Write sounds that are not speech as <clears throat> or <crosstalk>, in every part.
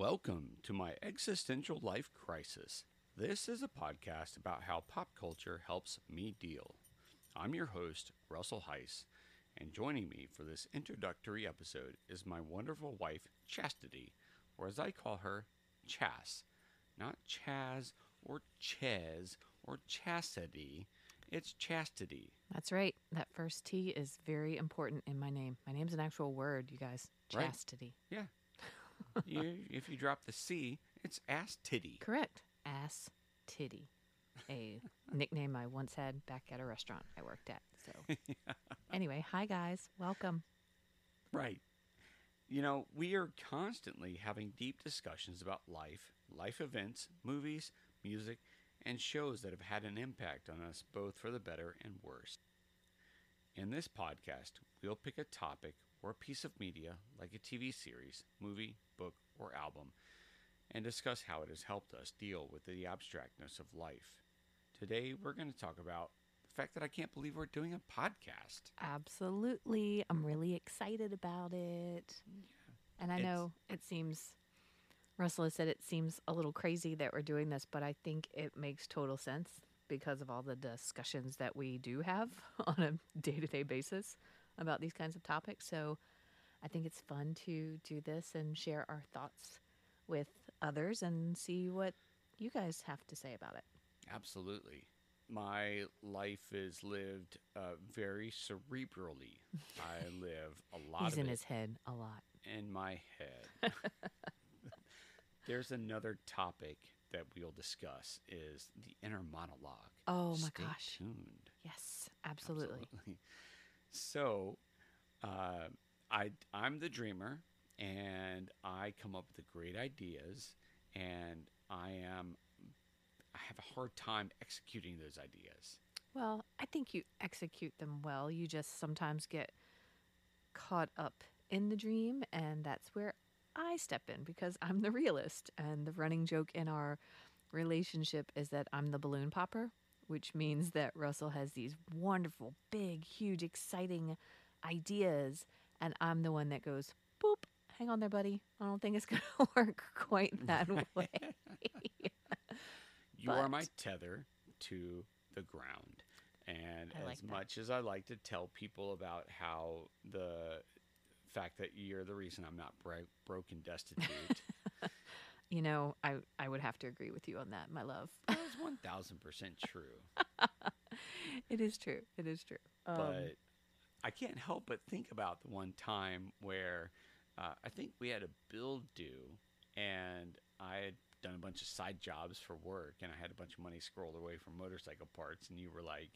Welcome to my existential life crisis. This is a podcast about how pop culture helps me deal. I'm your host, Russell Heiss, and joining me for this introductory episode is my wonderful wife, Chastity, or as I call her, Chas. Not Chaz or Chez or Chastity, it's Chastity. That's right. That first T is very important in my name. My name's an actual word, you guys. Right. Chastity. Yeah. You, if you drop the C, it's ass titty. Correct. Ass titty. A nickname I once had back at a restaurant I worked at. So, <laughs> anyway, hi guys. Welcome. Right. You know, we are constantly having deep discussions about life, life events, movies, music, and shows that have had an impact on us both for the better and worse. In this podcast, we'll pick a topic or a piece of media, like a TV series, movie, book, or album, and discuss how it has helped us deal with the abstractness of life. Today, we're going to talk about the fact that I can't believe we're doing a podcast. Absolutely. I'm really excited about it. And I It's- know it seems, Russell has said it seems a little crazy that we're doing this, but I think it makes total sense because of all the discussions that we do have <laughs> on a day to day basis about these kinds of topics. So I think it's fun to do this and share our thoughts with others and see what you guys have to say about it. Absolutely. My life is lived uh, very cerebrally. <laughs> I live a lot He's of in his head a lot. in my head. <laughs> <laughs> There's another topic that we'll discuss is the inner monologue. Oh my Stay gosh. tuned. Yes, absolutely. Absolutely. So, uh, I I'm the dreamer, and I come up with the great ideas, and I am I have a hard time executing those ideas. Well, I think you execute them well. You just sometimes get caught up in the dream, and that's where I step in because I'm the realist. And the running joke in our relationship is that I'm the balloon popper, which means that Russell has these wonderful, big, huge, exciting ideas, and I'm the one that goes, boop, hang on there, buddy. I don't think it's <laughs> going to work quite that <laughs> way. You are my tether to the ground. And I as that. much as I like to tell people about how the fact that you're the reason I'm not bro- broke and destitute, <laughs> you know, I, I would have to agree with you on that, my love. that is <laughs> 1000% true. It is true. It is true. Um, but I can't help but think about the one time where uh, I think we had a bill due, and I had done a bunch of side jobs for work, and I had a bunch of money scrolled away from motorcycle parts, and you were like,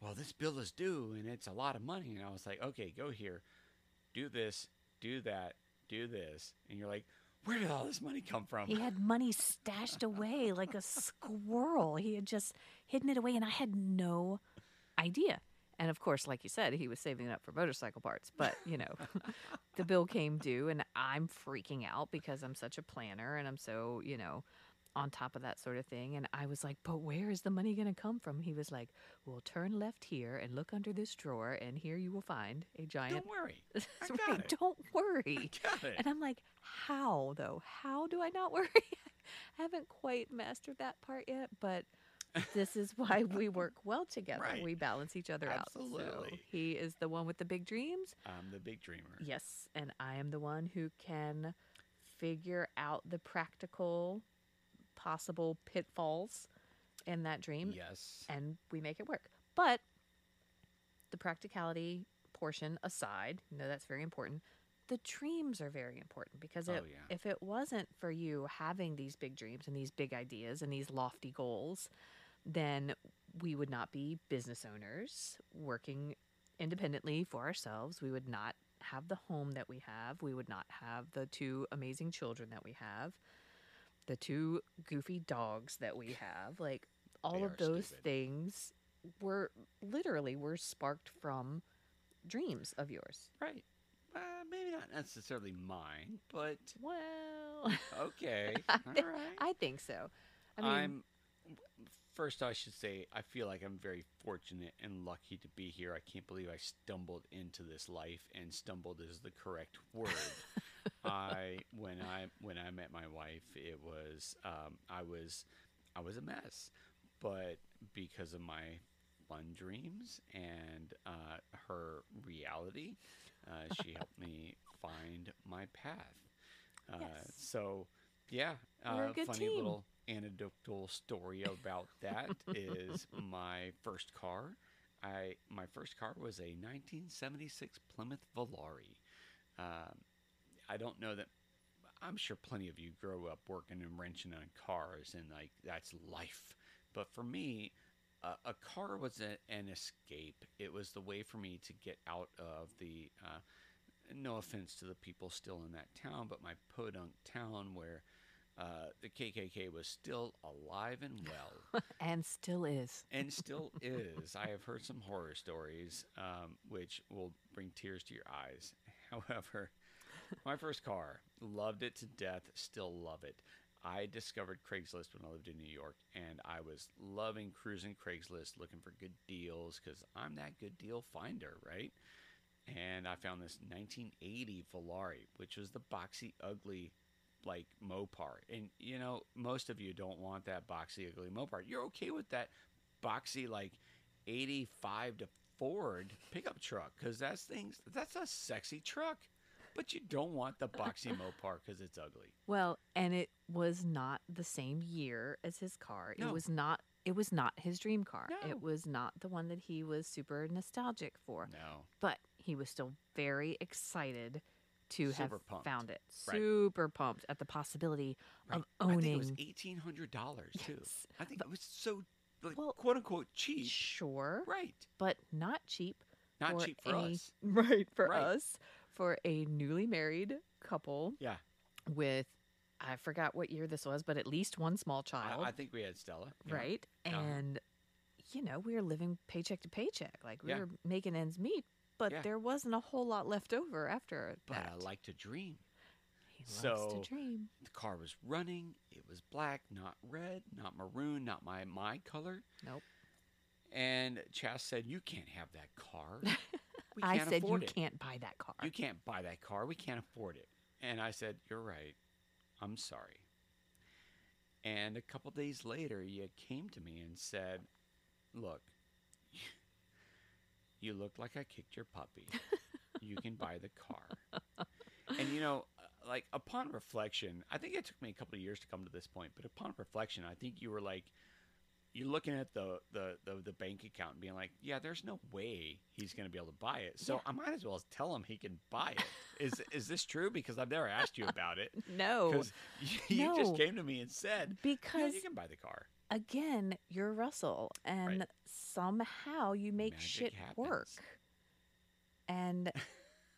"Well, this bill is due, and it's a lot of money," and I was like, "Okay, go here, do this, do that, do this," and you're like. Where did all this money come from? he had money stashed away like a squirrel. He had just hidden it away, and I had no idea. And of course, like you said, he was saving it up for motorcycle parts. But, you know, <laughs> the bill came due, and I'm freaking out because I'm such a planner and I'm so, you know, on top of that sort of thing. And I was like, but where is the money going to come from? He was like, well, turn left here and look under this drawer, and here you will find a giant. Don't worry. <laughs> I got right, it. Don't worry. Got it. And I'm like, how though? How do I not worry? <laughs> I haven't quite mastered that part yet, but this is why <laughs> we work well together. Right. We balance each other out. So Absolutely. he is the one with the big dreams. I'm the big dreamer. Yes. And I am the one who can figure out the practical possible pitfalls in that dream Yes. and we make it work. But the practicality portion aside, you know that's very important. The dreams are very important because Oh, yeah. if it wasn't for you having these big dreams and these big ideas and these lofty goals, then we would not be business owners working independently for ourselves. We would not have the home that we have. We would not have the two amazing children that we have, the two goofy dogs that we have. Like all They of those stupid. things were literally were sparked from dreams of yours. Right. Uh, maybe not necessarily mine, but Well, okay. <laughs> I, All thi- right. I think so. I mean, I'm first. I should say I feel like I'm very fortunate and lucky to be here. I can't believe I stumbled into this life, and stumbled is the correct word. <laughs> I when I when I met my wife, It was um, I was I was a mess, but because of my fun dreams and uh, her reality, uh, she <laughs> helped me find my path. Uh, Yes. So, yeah, uh, funny team. little anecdotal story about that is my first car. I my first car was a 1976 Plymouth Volare. Um, I don't know that. I'm sure plenty of you grow up working and wrenching on cars, and like that's life. But for me, uh, a car was a, an escape. It was the way for me to get out of the. Uh, no offense to the people still in that town, but my podunk town where uh, the KKK was still alive and well <laughs> and still is. and still <laughs> is. I have heard some horror stories, um, which will bring tears to your eyes. <laughs> However, my first car, loved it to death, still love it. I discovered Craigslist when I lived in New York, and I was loving cruising Craigslist, looking for good deals because I'm that good deal finder, right? And I found this 1980 Volare, which was the boxy, ugly, like Mopar. And you know, most of you don't want that boxy, ugly Mopar. You're okay with that boxy, like 85 to Ford pickup truck because that's things. That's a sexy truck. But you don't want the boxy Mopar because it's ugly. Well, and it was not the same year as his car. No. It was not it was not his dream car. No. It was not the one that he was super nostalgic for. No. But he was still very excited to have pumped. found it. Right. Super pumped at the possibility of owning. I think it was eighteen hundred dollars too. I think it was so like Well, quote unquote cheap. Sure, Right. but not cheap. Not cheap for a- us. <laughs> Right, for Right. us, for a newly married couple Yeah. with I forgot what year this was, but at least one small child. I think we had Stella. yeah. right? Uh-huh. And you know, we were living paycheck to paycheck. Like we Yeah. were making ends meet, but there wasn't a whole lot left over after it. But that. I like to dream. he loves so- to dream. The car was running. It was black, not red, not maroon, not my my color. Nope. And Chas said, "You can't have that car. <laughs> We I can't said you it. can't buy that car. You can't buy that car. We can't afford it." And I said, "You're right. I'm sorry." And a couple days later, you came to me and said, "Look, <laughs> you look like I kicked your puppy. you can buy the car." And you know, uh, like upon reflection, I think it took me a couple of years to come to this point, but upon reflection, I think you were like, you're looking at the the the, the bank account and being like, yeah, there's no way he's going to be able to buy it. So Yeah. I might as well tell him he can buy it. Is is this true? Because I've never asked you about it. <laughs> no, Because you No. just came to me and said, yeah, because you can buy the car. again, you're Russell, and somehow you make Magic shit happens. work. And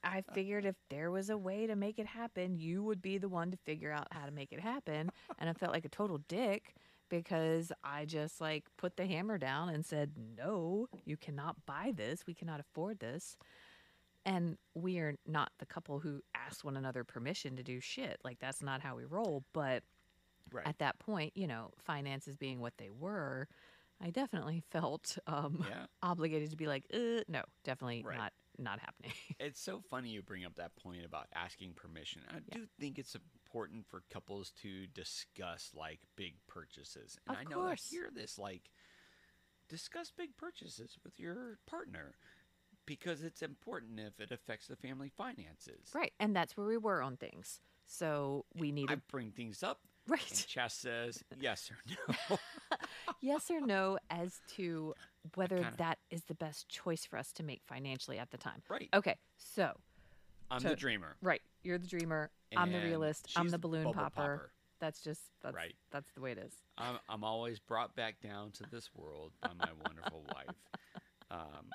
I <laughs> figured if there was a way to make it happen, you would be the one to figure out how to make it happen. And I felt like a total dick because I just like put the hammer down and said, "No, you cannot buy this. We cannot afford this." And we are not the couple who ask one another permission to do shit. Like that's not how we roll, but Right. at that point, you know, finances being what they were, I definitely <laughs> felt um, yeah. obligated to be like, uh, no, definitely Right. not not happening. <laughs> It's so funny you bring up that point about asking permission. I Yeah. do think it's important for couples to discuss like big purchases. And Of I know course. I hear this like discuss big purchases with your partner because it's important if it affects the family finances. right. And that's where we were on things. So we I needed, bring things up and right. Chess says yes or no. <laughs> yes or no as to whether kinda- that is the best choice for us to make financially at the time. right. Okay. So, I'm so- the dreamer. right. You're the dreamer. I'm the realist. I'm the balloon bubble popper. That's just, that's, Right. that's the way it is. I'm, I'm always brought back down to this world by my wonderful <laughs> wife. Um,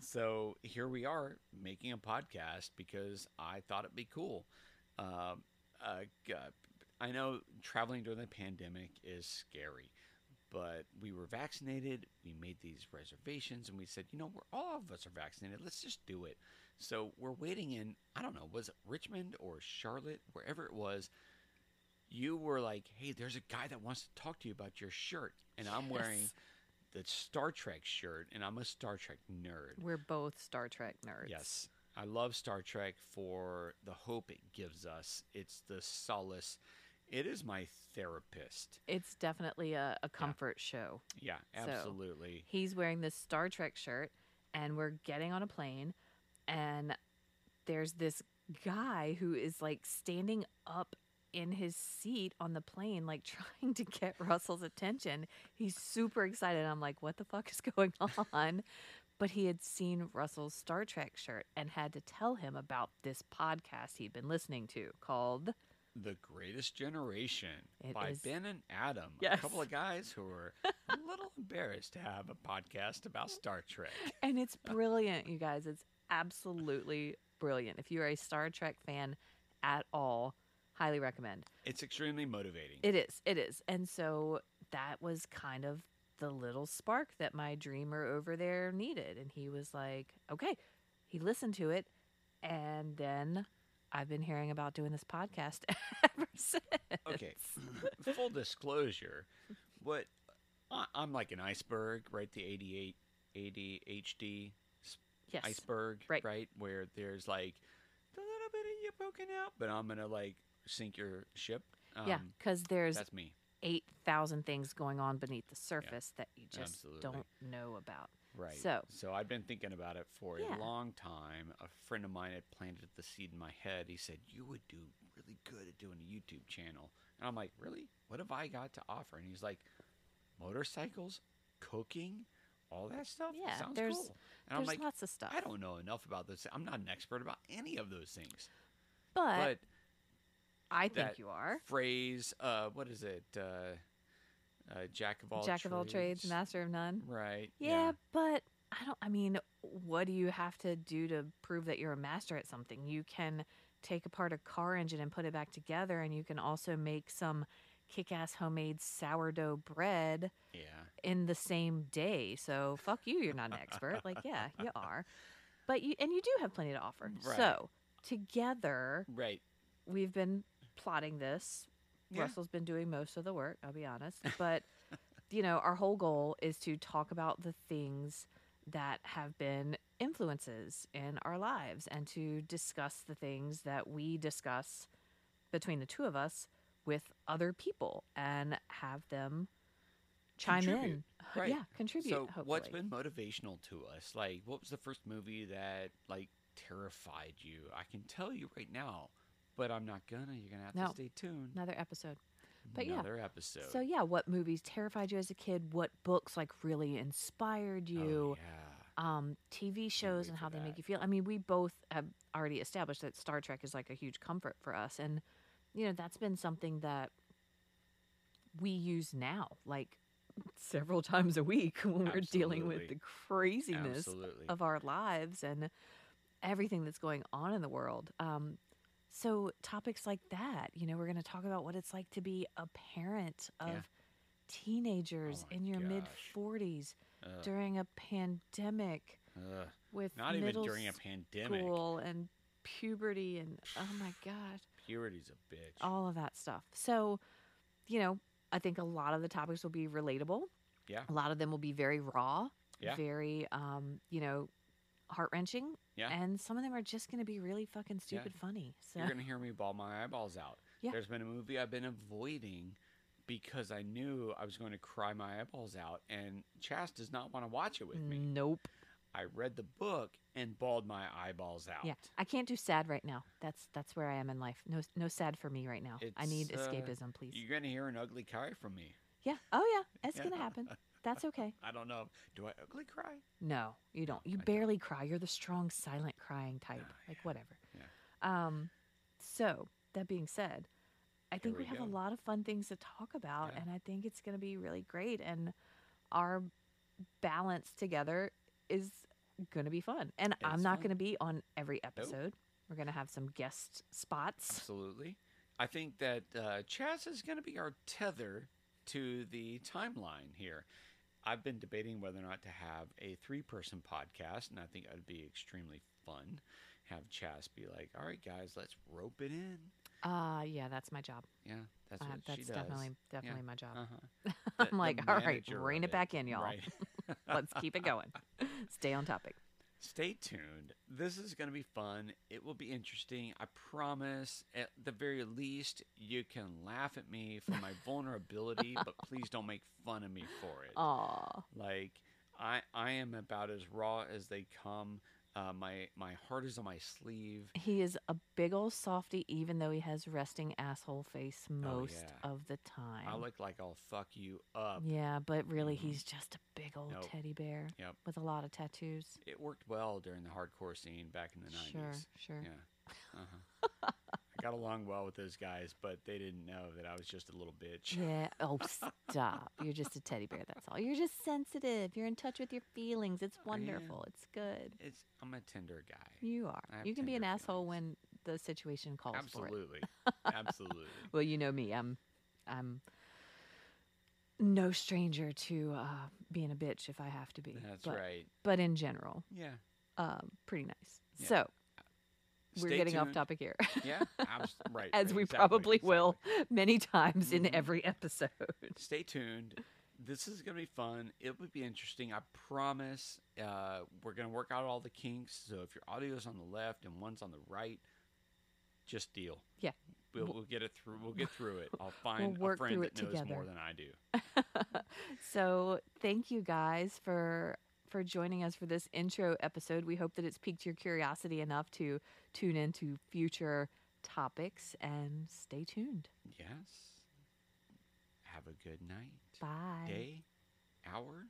so here we are making a podcast because I thought it'd be cool. Um, uh, g- I know traveling during the pandemic is scary, but we were vaccinated. We made these reservations and we said, you know, we're all of us are vaccinated. Let's just do it. So we're waiting in, I don't know, was it Richmond or Charlotte, wherever it was. You were like, hey, there's a guy that wants to talk to you about your shirt. And I'm wearing the Star Trek shirt, and I'm a Star Trek nerd. We're both Star Trek nerds. Yes. I love Star Trek for the hope it gives us. It's the solace It is my therapist. It's definitely a, a comfort show. Yeah, So- absolutely. He's wearing this Star Trek shirt, and we're getting on a plane, and there's this guy who is like standing up in his seat on the plane, like <laughs> trying to get Russell's attention. He's super excited. I'm like, what the fuck is going on? But he had seen Russell's Star Trek shirt and had to tell him about this podcast he'd been listening to called The Greatest Generation It by is- Ben and Adam. A couple of guys who were a <laughs> little embarrassed to have a podcast about Star Trek. and it's brilliant, you guys. It's absolutely brilliant. If you are a Star Trek fan at all, highly recommend. It's extremely motivating. It is. It is. And so that was kind of the little spark that my dreamer over there needed. And he was like, okay. He listened to it. And then I've been hearing about doing this podcast <laughs> ever since. Okay, <clears throat> full disclosure, what I'm like an iceberg, right? The 88 ADHD Yes. iceberg, Right. Where there's like a little bit of you poking out, but I'm gonna like sink your ship. Um, yeah. Because there's that's me. 8,000 things going on beneath the surface that you just absolutely. don't know about. Right. So- so I've been thinking about it for Yeah. a long time. A friend of mine had planted the seed in my head. He said, You would do really good at doing a YouTube channel. And I'm like, Really? What have I got to offer? And he's like, Motorcycles, cooking, all that stuff? Yeah, Sounds there's- cool. And I'm There's like, lots of stuff. I don't know enough about this. I'm not an expert about any of those things. but, But I think you are. phrase, uh, what is it? Uh, uh, jack of all Jack of all trades, master of none. Right. Yeah, but I don't. I mean, what do you have to do to prove that you're a master at something? You can take apart a car engine and put it back together, and you can also make some kick-ass homemade sourdough bread Yeah. in the same day. So fuck you, you're not an expert. like, yeah, you <laughs> are, but you and you do have plenty to offer. Right. So together, Right. we've been plotting this. Yeah. Russell's been doing most of the work, I'll be honest. But, <laughs> you know, our whole goal is to talk about the things that have been influences in our lives and to discuss the things that we discuss between the two of us with other people and have them chime Contribute. in. <laughs> Right. Yeah, contribute. So, hopefully. what's been motivational to us? Like, what was the first movie that like terrified you? I can tell you right now, but I'm not gonna. You're gonna have No. to stay tuned. another episode? but yeah. Another episode. So yeah, what movies terrified you as a kid? What books like really inspired you? Oh, yeah. um, TV shows and how they that. make you feel. I mean, we both have already established that Star Trek is like a huge comfort for us, and you know that's been something that we use now, like several <laughs> times a week <laughs> when we're dealing with the craziness Absolutely. of our lives and everything that's going on in the world. Um, so topics like that, you know, we're going to talk about what it's like to be a parent of Yeah. teenagers Oh in your mid 40s Ugh, during a pandemic ugh. with Not even during a pandemic. school and puberty and oh my god, A bitch. all of that stuff. So, you know, I think a lot of the topics will be relatable. Yeah. A lot of them will be very raw, Yeah. very um, you know, heart wrenching. Yeah. And some of them are just going to be really fucking stupid funny. So You're gonna hear me bawl my eyeballs out. Yeah. There's been a movie I've been avoiding because I knew I was going to cry my eyeballs out, and Chas does not want to watch it with me. nope. I read the book and bawled my eyeballs out. Yeah, I can't do sad right now. That's that's where I am in life. No no sad for me right now. I need It's, uh, escapism, please. You're going to hear an ugly cry from me. yeah. Oh yeah, <laughs> it's Yeah. gonna happen. That's okay. <laughs> I don't know. Do I ugly cry? No, you don't. You I don't. barely cry. You're the strong, silent crying type. Oh, like yeah. whatever. Yeah. Um. So that being said, I think we we, have go. a lot of fun things to talk about, Yeah. and I think it's going to be really great. And our balance together is going to be fun. And I'm not going to be on every episode. We're going to have some guest spots. Absolutely. I think that uh, Chaz is going to be our tether to the timeline here. I've been debating whether or not to have a three person podcast, and I think it would be extremely fun. Have Chaz be like, all right, guys, let's rope it in. Uh yeah, that's my job. Yeah, that's Uh, what she does. definitely definitely my job. Uh-huh. <laughs> I'm like, all right, rein it, of back in, y'all. Right. <laughs> Let's keep it going. <laughs> Stay on topic. Stay tuned this is going to be fun. It will be interesting. I promise. At the very least, you can laugh at me for my <laughs> vulnerability, but please don't make fun of me for it. Aw. Like I, I am about as raw as they come. Uh, my my heart is on my sleeve. He is a big old softy, even though he has resting asshole face most Oh, yeah. of the time. I look like I'll fuck you up. yeah, but really, Mhm. he's just a big old Nope. teddy bear Yep. with a lot of tattoos. It worked well during the hardcore scene back in the Sure, nineties. sure. Yeah. Uh-huh. <laughs> Got along well with those guys, but they didn't know that I was just a little bitch. Yeah. <laughs> Oh, stop. You're just a teddy bear. That's all. You're just sensitive. You're in touch with your feelings. It's wonderful. It's good. It's I'm a tender guy. You are. I have You can be an tender asshole feelings. when the situation calls for it. Absolutely. <laughs> Absolutely. Well, you know me. I'm I'm no stranger to uh, being a bitch if I have to be. That's but, right. But in general, Yeah. um, pretty nice. Yeah. So we're Stay getting off topic here, Yeah. Abs- <laughs> right. as right, we exactly, probably will many times in Mhm. every episode. Stay tuned. This is going to be fun. It would be interesting. I promise. Uh, we're going to work out all the kinks. So if your audio's on the left and one's on the right, just deal. Yeah. We'll, We'll- we'll get it through. We'll get through it. I'll <laughs> find a work friend that it knows together. more than I do. <laughs> so thank you guys for for joining us for this intro episode. We hope that it's piqued your curiosity enough to tune into future topics and stay tuned. Yes. Have a good night, Bye. day, hour,